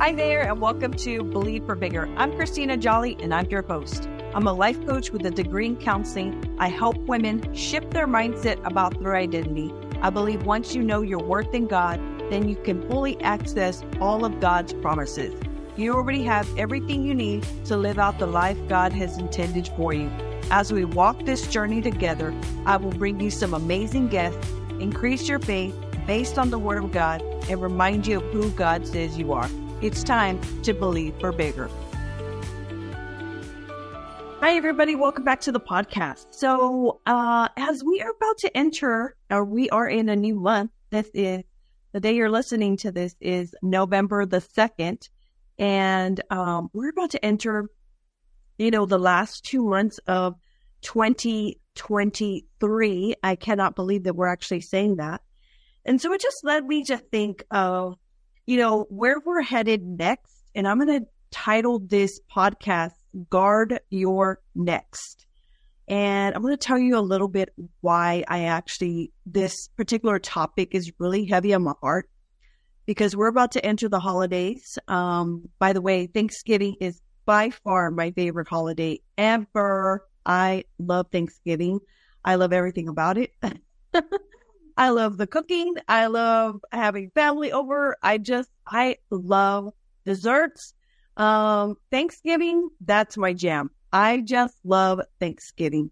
Hi there, and welcome to Believe for Bigger. I'm Christina Jolly, and I'm your host. I'm a life coach with a degree in counseling. I help women shift their mindset about their identity. I believe once you know your worth in God, then you can fully access all of God's promises. You already have everything you need to live out the life God has intended for you. As we walk this journey together, I will bring you some amazing guests, increase your faith based on the Word of God, and remind you of who God says you are. It's time to believe for bigger. Hi, everybody. Welcome back to the podcast. So, uh, as we are about to enter, or we are in a new month, this is the day you're listening to this is November the 2nd. And um, we're about to enter, you know, the last two months of 2023. I cannot believe that we're actually saying that. And so it just led me to think of you know, where we're headed next. And I'm going to title this podcast, Guard Your Next. And I'm going to tell you a little bit why I actually, this particular topic is really heavy on my heart because we're about to enter the holidays. Um, by the way, Thanksgiving is by far my favorite holiday ever. I love Thanksgiving. I love everything about it. I love the cooking. I love having family over. I just, I love desserts. Um, Thanksgiving, that's my jam. I just love Thanksgiving.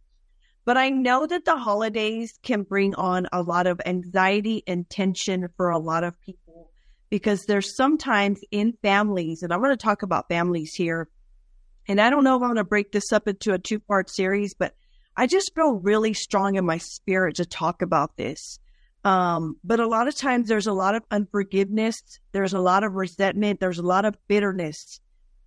But I know that the holidays can bring on a lot of anxiety and tension for a lot of people because there's sometimes in families, and I'm going to talk about families here. And I don't know if I'm going to break this up into a two part series, but I just feel really strong in my spirit to talk about this. Um, but a lot of times there's a lot of unforgiveness. There's a lot of resentment. There's a lot of bitterness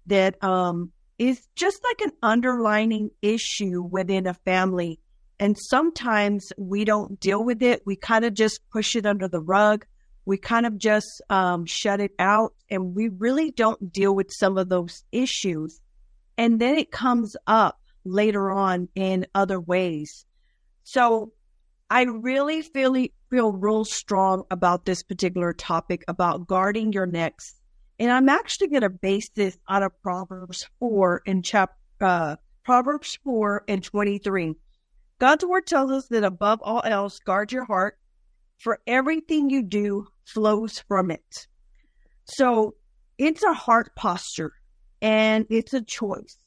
that, um, is just like an underlining issue within a family. And sometimes we don't deal with it. We kind of just push it under the rug. We kind of just, um, shut it out and we really don't deal with some of those issues. And then it comes up later on in other ways. So I really feel, feel real strong about this particular topic about guarding your necks. And I'm actually going to base this out of Proverbs 4 in chapter, uh, Proverbs 4 and 23. God's word tells us that above all else, guard your heart, for everything you do flows from it. So it's a heart posture and it's a choice.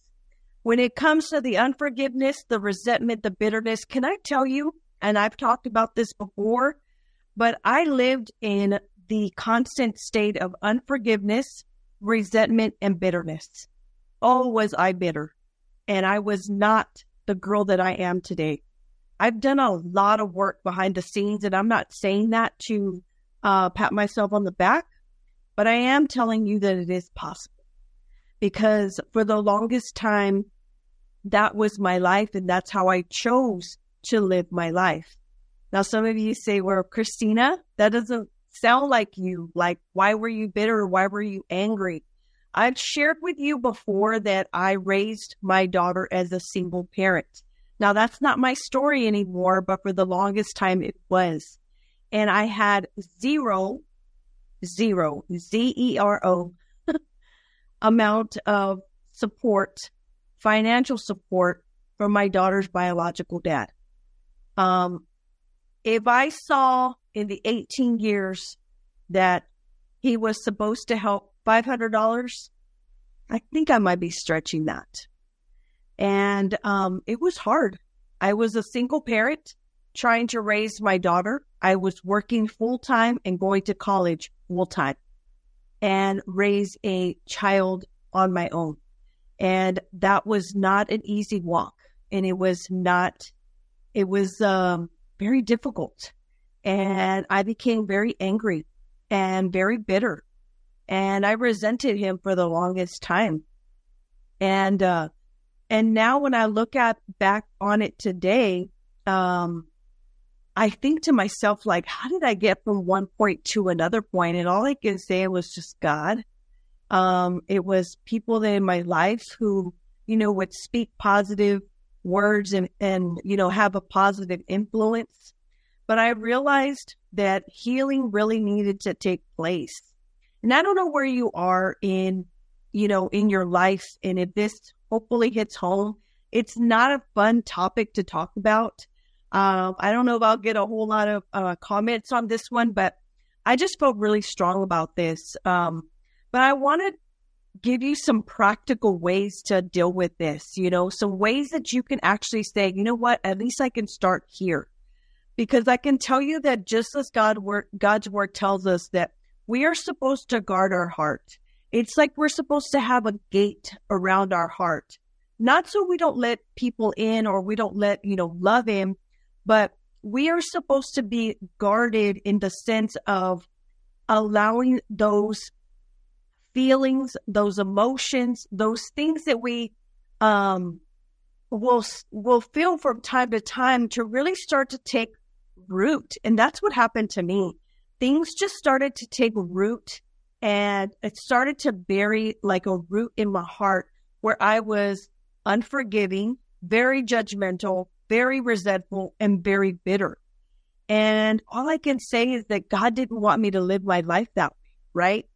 When it comes to the unforgiveness, the resentment, the bitterness, can I tell you, and I've talked about this before, but I lived in the constant state of unforgiveness, resentment, and bitterness. Oh, was I bitter. And I was not the girl that I am today. I've done a lot of work behind the scenes, and I'm not saying that to uh, pat myself on the back, but I am telling you that it is possible. Because for the longest time, that was my life, and that's how I chose to live my life. Now, some of you say, well, Christina, that doesn't sound like you. Like, why were you bitter? Why were you angry? I've shared with you before that I raised my daughter as a single parent. Now, that's not my story anymore, but for the longest time it was. And I had zero, zero, Z E R O amount of support, financial support from my daughter's biological dad. Um, if I saw in the 18 years that he was supposed to help $500, I think I might be stretching that. And um, it was hard. I was a single parent trying to raise my daughter. I was working full time and going to college full time and raise a child on my own. And that was not an easy walk. And it was not it was um, very difficult. And I became very angry and very bitter. And I resented him for the longest time. And, uh, and now when I look at back on it today, um, I think to myself, like, how did I get from one point to another point? And all I can say was just God. Um, it was people in my life who, you know, would speak positive words and, and, you know, have a positive influence. But I realized that healing really needed to take place. And I don't know where you are in, you know, in your life. And if this hopefully hits home, it's not a fun topic to talk about. Um, I don't know if I'll get a whole lot of uh, comments on this one, but I just felt really strong about this. Um, but I want to give you some practical ways to deal with this, you know, some ways that you can actually say, you know what, at least I can start here. Because I can tell you that just as God word, God's word tells us that we are supposed to guard our heart. It's like we're supposed to have a gate around our heart. Not so we don't let people in or we don't let, you know, love in, but we are supposed to be guarded in the sense of allowing those feelings, those emotions, those things that we um, will will feel from time to time to really start to take root. And that's what happened to me. Things just started to take root and it started to bury like a root in my heart where I was unforgiving, very judgmental, very resentful, and very bitter. And all I can say is that God didn't want me to live my life that way, right?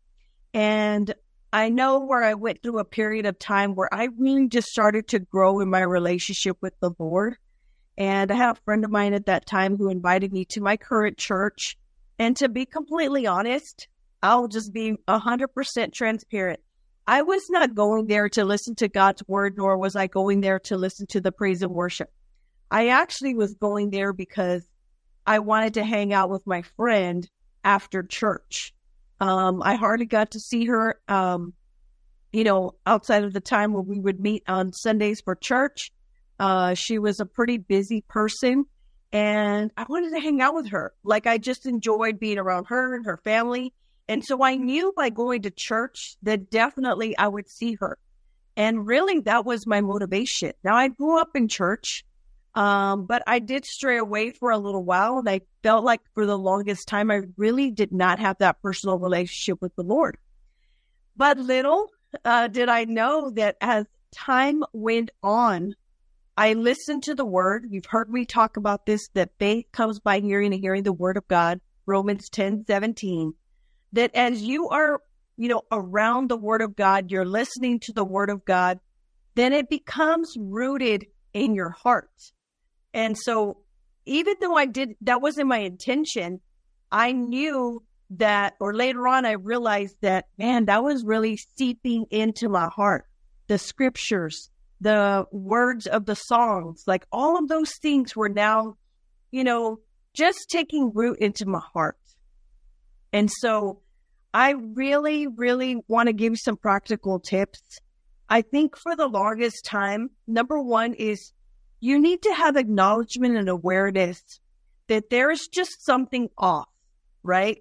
And I know where I went through a period of time where I really just started to grow in my relationship with the Lord. And I had a friend of mine at that time who invited me to my current church. And to be completely honest, I'll just be 100% transparent. I was not going there to listen to God's word, nor was I going there to listen to the praise and worship. I actually was going there because I wanted to hang out with my friend after church. Um, I hardly got to see her, um, you know, outside of the time when we would meet on Sundays for church. Uh, she was a pretty busy person and I wanted to hang out with her. Like I just enjoyed being around her and her family. And so I knew by going to church that definitely I would see her. And really that was my motivation. Now I grew up in church. Um, but I did stray away for a little while. And I felt like for the longest time, I really did not have that personal relationship with the Lord. But little uh, did I know that as time went on, I listened to the word. You've heard me talk about this that faith comes by hearing and hearing the word of God, Romans 10 17. That as you are, you know, around the word of God, you're listening to the word of God, then it becomes rooted in your heart. And so even though I did, that wasn't my intention, I knew that, or later on, I realized that, man, that was really seeping into my heart. The scriptures, the words of the songs, like all of those things were now, you know, just taking root into my heart. And so I really, really want to give you some practical tips. I think for the longest time, number one is you need to have acknowledgement and awareness that there's just something off, right?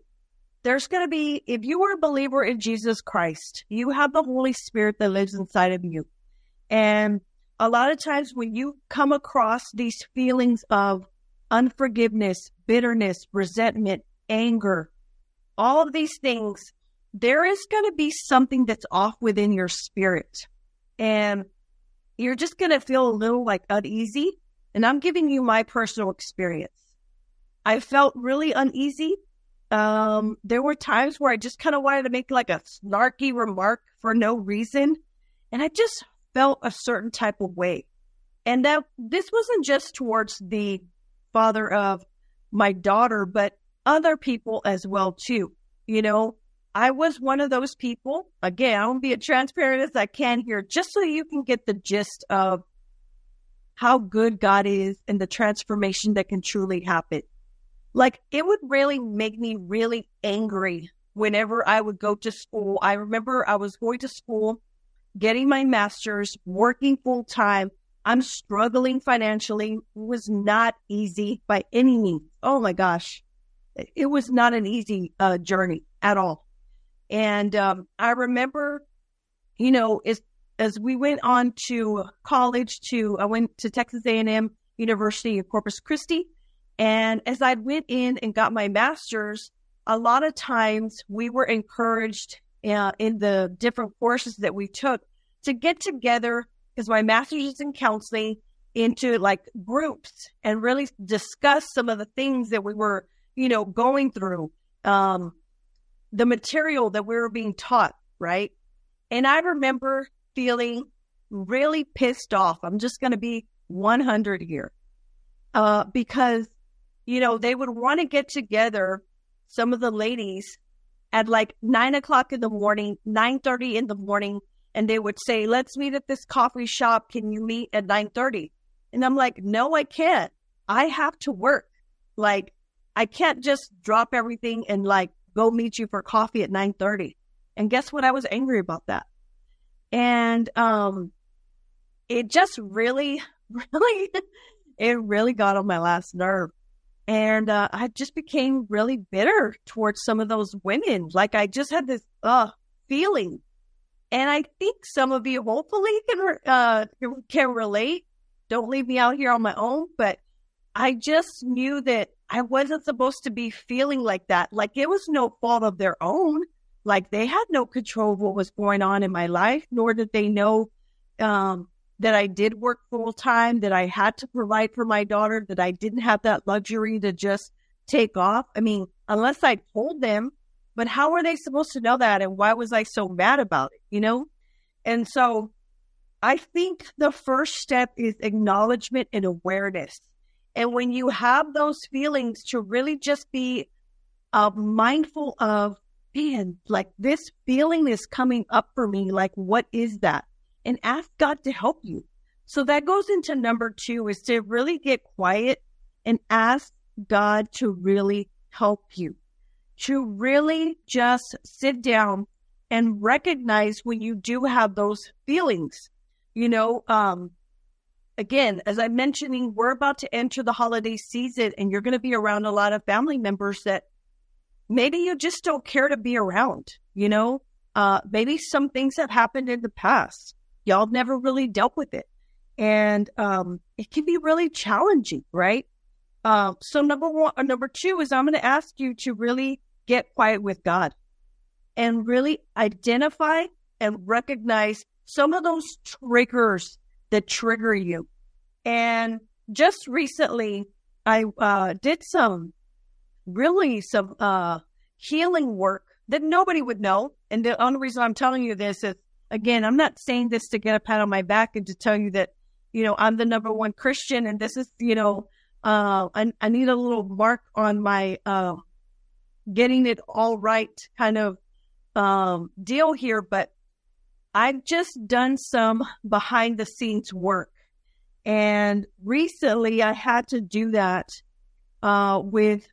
There's going to be, if you are a believer in Jesus Christ, you have the Holy Spirit that lives inside of you. And a lot of times when you come across these feelings of unforgiveness, bitterness, resentment, anger, all of these things, there is going to be something that's off within your spirit. And you're just going to feel a little like uneasy. And I'm giving you my personal experience. I felt really uneasy. Um, there were times where I just kind of wanted to make like a snarky remark for no reason. And I just felt a certain type of way. And that this wasn't just towards the father of my daughter, but other people as well too. You know, I was one of those people. Again, I to be as transparent as I can here, just so you can get the gist of how good God is and the transformation that can truly happen. Like it would really make me really angry whenever I would go to school. I remember I was going to school, getting my master's, working full time. I'm struggling financially. It was not easy by any means. Oh my gosh. It was not an easy uh, journey at all. And um, I remember, you know, as as we went on to college, to I went to Texas A&M University of Corpus Christi, and as I went in and got my master's, a lot of times we were encouraged uh, in the different courses that we took to get together because my master's is in counseling into like groups and really discuss some of the things that we were, you know, going through. Um, the material that we were being taught, right? And I remember feeling really pissed off. I'm just going to be 100 here. Uh, because, you know, they would want to get together, some of the ladies, at like nine o'clock in the morning, 9.30 in the morning, and they would say, let's meet at this coffee shop. Can you meet at 9.30? And I'm like, no, I can't. I have to work. Like, I can't just drop everything and like go meet you for coffee at 9.30. And guess what? I was angry about that. And, um, it just really, really, it really got on my last nerve. And, uh, I just became really bitter towards some of those women. Like I just had this, uh, feeling. And I think some of you hopefully can, uh, can relate. Don't leave me out here on my own, but I just knew that I wasn't supposed to be feeling like that. Like it was no fault of their own. Like they had no control of what was going on in my life, nor did they know um, that I did work full time, that I had to provide for my daughter, that I didn't have that luxury to just take off. I mean, unless I told them, but how were they supposed to know that? And why was I so mad about it? You know? And so I think the first step is acknowledgement and awareness. And when you have those feelings, to really just be uh, mindful of, man, like this feeling is coming up for me. Like, what is that? And ask God to help you. So that goes into number two is to really get quiet and ask God to really help you, to really just sit down and recognize when you do have those feelings. You know, um, again, as I'm mentioning, we're about to enter the holiday season and you're going to be around a lot of family members that maybe you just don't care to be around, you know? Uh, maybe some things have happened in the past. Y'all never really dealt with it. And um, it can be really challenging, right? Uh, so number one, or number two is I'm going to ask you to really get quiet with God and really identify and recognize some of those triggers that trigger you. And just recently, I uh, did some really some uh, healing work that nobody would know. And the only reason I'm telling you this is, again, I'm not saying this to get a pat on my back and to tell you that, you know, I'm the number one Christian and this is, you know, uh, I, I need a little mark on my uh, getting it all right kind of um, deal here. But I've just done some behind the scenes work. And recently I had to do that uh, with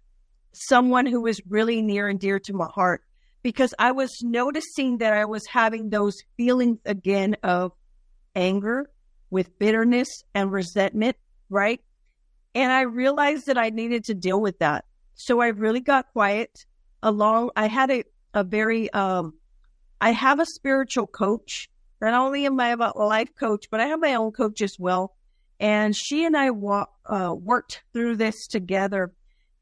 someone who was really near and dear to my heart because I was noticing that I was having those feelings again of anger with bitterness and resentment, right? And I realized that I needed to deal with that. So I really got quiet along. I had a, a very um, I have a spiritual coach. Not only am I a life coach, but I have my own coach as well. And she and I uh, worked through this together.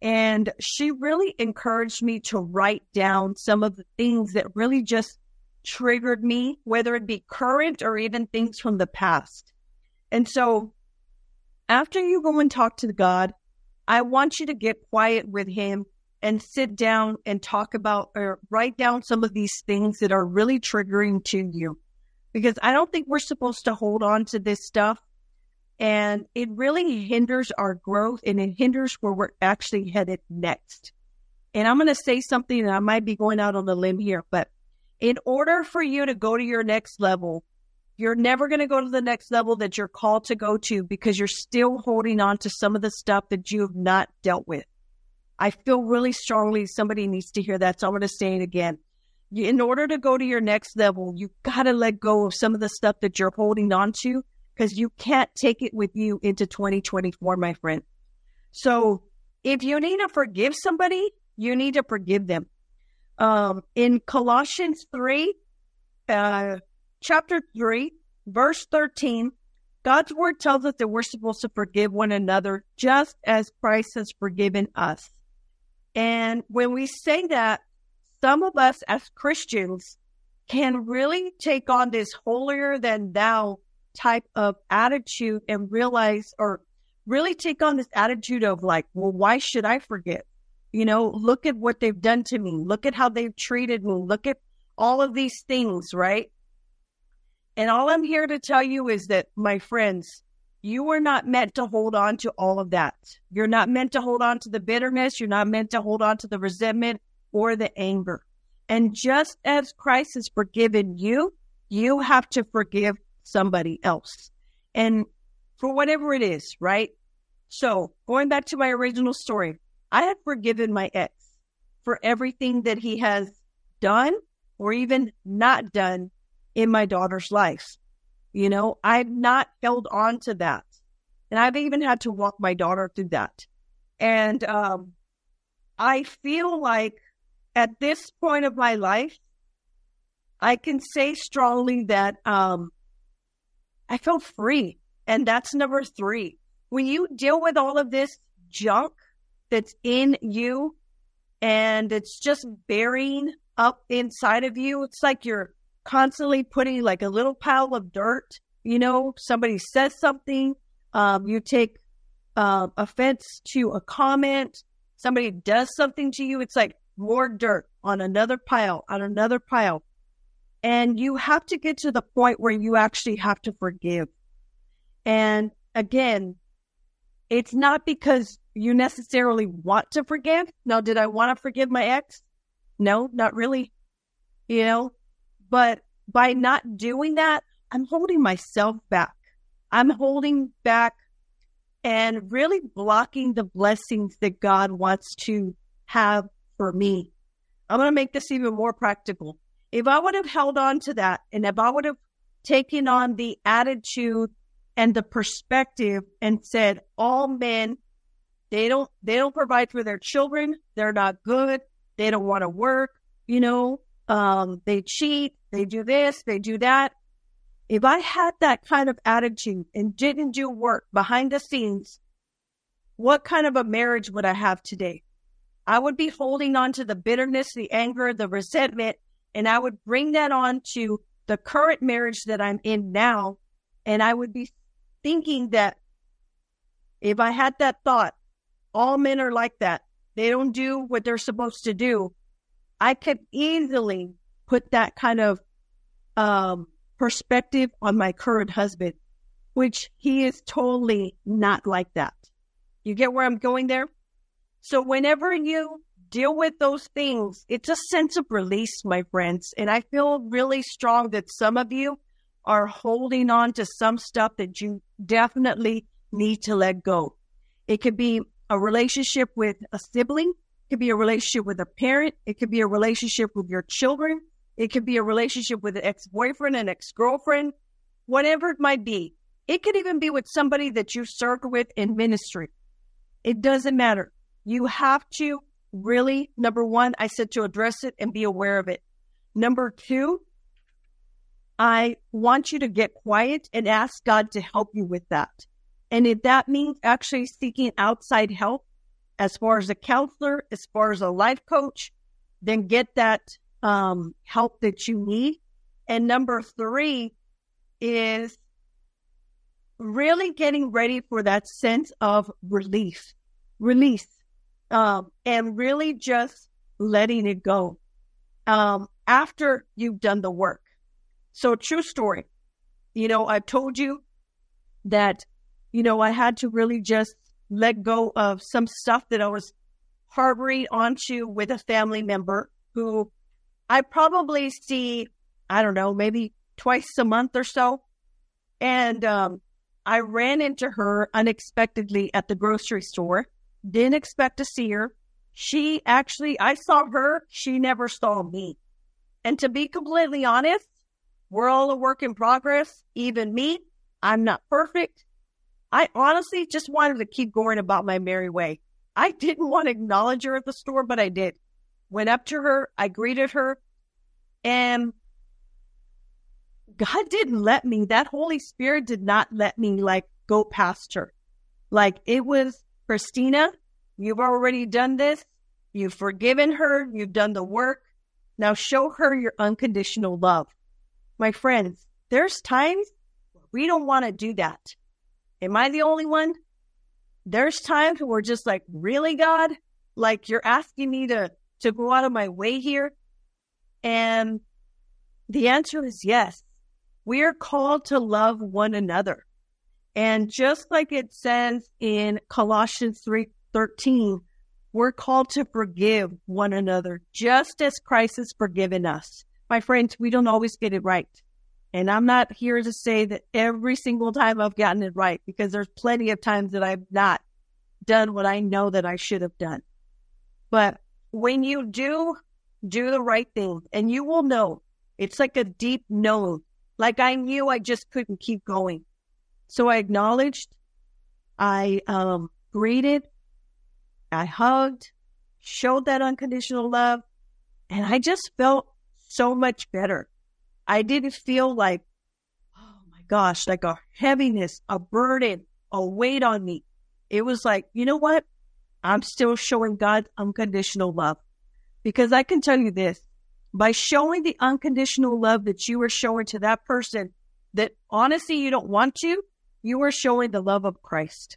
And she really encouraged me to write down some of the things that really just triggered me, whether it be current or even things from the past. And so after you go and talk to God, I want you to get quiet with Him and sit down and talk about or write down some of these things that are really triggering to you. Because I don't think we're supposed to hold on to this stuff. And it really hinders our growth and it hinders where we're actually headed next. And I'm going to say something and I might be going out on the limb here, but in order for you to go to your next level, you're never going to go to the next level that you're called to go to because you're still holding on to some of the stuff that you have not dealt with. I feel really strongly somebody needs to hear that. So I'm going to say it again. In order to go to your next level, you've got to let go of some of the stuff that you're holding on to because you can't take it with you into 2024, my friend. So if you need to forgive somebody, you need to forgive them. Um, in Colossians 3, uh, chapter 3, verse 13, God's word tells us that we're supposed to forgive one another just as Christ has forgiven us. And when we say that, some of us as Christians can really take on this holier than thou type of attitude and realize or really take on this attitude of like, well, why should I forget? You know, look at what they've done to me. Look at how they've treated me. Look at all of these things, right? And all I'm here to tell you is that, my friends, you are not meant to hold on to all of that. You're not meant to hold on to the bitterness. You're not meant to hold on to the resentment or the anger. And just as Christ has forgiven you, you have to forgive somebody else. And for whatever it is, right? So going back to my original story, I have forgiven my ex for everything that he has done or even not done in my daughter's life. You know, I've not held on to that. And I've even had to walk my daughter through that. And um, I feel like at this point of my life, I can say strongly that um, I feel free. And that's number three. When you deal with all of this junk that's in you and it's just burying up inside of you, it's like you're constantly putting like a little pile of dirt. You know, somebody says something, um, you take uh, offense to a comment, somebody does something to you. It's like more dirt on another pile, on another pile. And you have to get to the point where you actually have to forgive. And again, it's not because you necessarily want to forgive. Now, did I want to forgive my ex? No, not really. You know, but by not doing that, I'm holding myself back. I'm holding back and really blocking the blessings that God wants to have for me. I'm going to make this even more practical. If I would have held on to that and if I would have taken on the attitude and the perspective and said, all men, they don't, they don't provide for their children. They're not good. They don't want to work. You know, um, they cheat. They do this. They do that. If I had that kind of attitude and didn't do work behind the scenes, what kind of a marriage would I have today? I would be holding on to the bitterness, the anger, the resentment, and I would bring that on to the current marriage that I'm in now. And I would be thinking that if I had that thought, all men are like that. They don't do what they're supposed to do. I could easily put that kind of um, perspective on my current husband, which he is totally not like that. You get where I'm going there? So whenever you deal with those things, it's a sense of release, my friends. And I feel really strong that some of you are holding on to some stuff that you definitely need to let go. It could be a relationship with a sibling. Could be a relationship with a parent. It could be a relationship with your children. It could be a relationship with an ex-boyfriend, an ex-girlfriend, whatever it might be. It could even be with somebody that you served with in ministry. It doesn't matter. You have to really, number one, I said to address it and be aware of it. Number two, I want you to get quiet and ask God to help you with that. And if that means actually seeking outside help, as far as a counselor, as far as a life coach, then get that um, help that you need. And number three is really getting ready for that sense of relief, release um, and really just letting it go um, after you've done the work. So, true story. You know, I've told you that, you know, I had to really just let go of some stuff that I was harboring onto with a family member who I probably see, I don't know, maybe twice a month or so. And um, I ran into her unexpectedly at the grocery store didn't expect to see her. She actually, I saw her. She never saw me. And to be completely honest, we're all a work in progress. Even me, I'm not perfect. I honestly just wanted to keep going about my merry way. I didn't want to acknowledge her at the store, but I did. Went up to her, I greeted her, and God didn't let me, that Holy Spirit did not let me like go past her. Like it was Christina, you've already done this. You've forgiven her. You've done the work. Now show her your unconditional love. My friends, there's times we don't want to do that. Am I the only one? There's times where we're just like, really, God? Like you're asking me to, to go out of my way here. And the answer is yes. We are called to love one another. And just like it says in Colossians 3:13, we're called to forgive one another just as Christ has forgiven us. My friends, we don't always get it right. And I'm not here to say that every single time I've gotten it right because there's plenty of times that I've not done what I know that I should have done. But when you do do the right thing and you will know it's like a deep know, like I knew I just couldn't keep going. So I acknowledged, I um, greeted, I hugged, showed that unconditional love, and I just felt so much better. I didn't feel like, oh my gosh, like a heaviness, a burden, a weight on me. It was like, you know what? I'm still showing God unconditional love. Because I can tell you this by showing the unconditional love that you are showing to that person that honestly you don't want to, you are showing the love of Christ.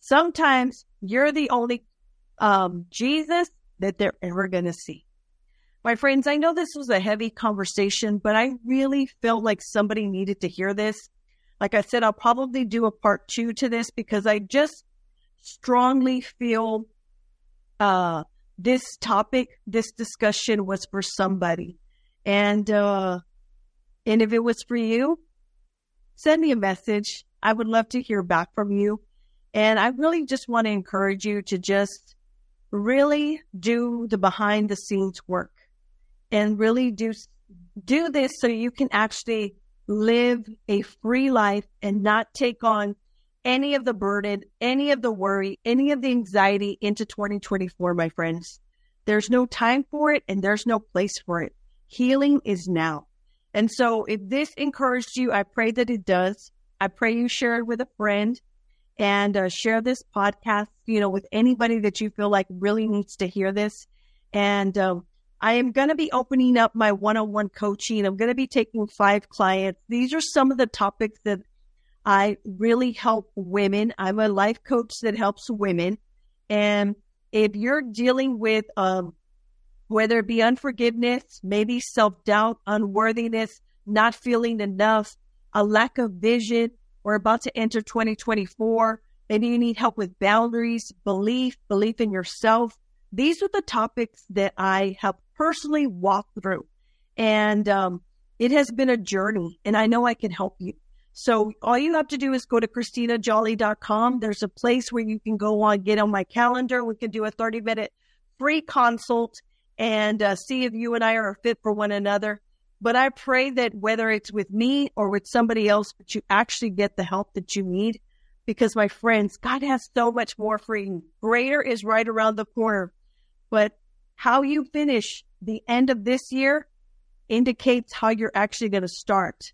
Sometimes you're the only um, Jesus that they're ever going to see. My friends, I know this was a heavy conversation, but I really felt like somebody needed to hear this. Like I said, I'll probably do a part two to this because I just strongly feel uh, this topic, this discussion was for somebody. And uh, and if it was for you, send me a message. I would love to hear back from you. And I really just want to encourage you to just really do the behind the scenes work and really do do this so you can actually live a free life and not take on any of the burden, any of the worry, any of the anxiety into 2024, my friends. There's no time for it and there's no place for it. Healing is now. And so if this encouraged you, I pray that it does. I pray you share it with a friend and uh, share this podcast, you know, with anybody that you feel like really needs to hear this. And um, I am going to be opening up my one-on-one coaching. I'm going to be taking five clients. These are some of the topics that I really help women. I'm a life coach that helps women. And if you're dealing with, um, whether it be unforgiveness, maybe self doubt, unworthiness, not feeling enough, a lack of vision. We're about to enter 2024. Maybe you need help with boundaries, belief, belief in yourself. These are the topics that I have personally walked through. And um, it has been a journey, and I know I can help you. So all you have to do is go to ChristinaJolly.com. There's a place where you can go on, get on my calendar. We can do a 30 minute free consult and uh, see if you and I are fit for one another. But I pray that whether it's with me or with somebody else, that you actually get the help that you need. Because my friends, God has so much more for you. Greater is right around the corner. But how you finish the end of this year indicates how you're actually going to start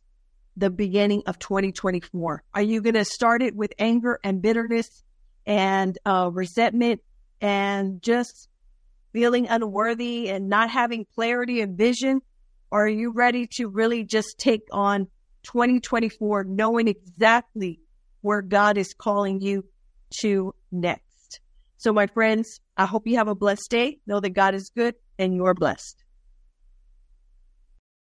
the beginning of 2024. Are you going to start it with anger and bitterness and uh, resentment and just feeling unworthy and not having clarity and vision? Or are you ready to really just take on 2024 knowing exactly where God is calling you to next? So, my friends, I hope you have a blessed day. Know that God is good and you're blessed.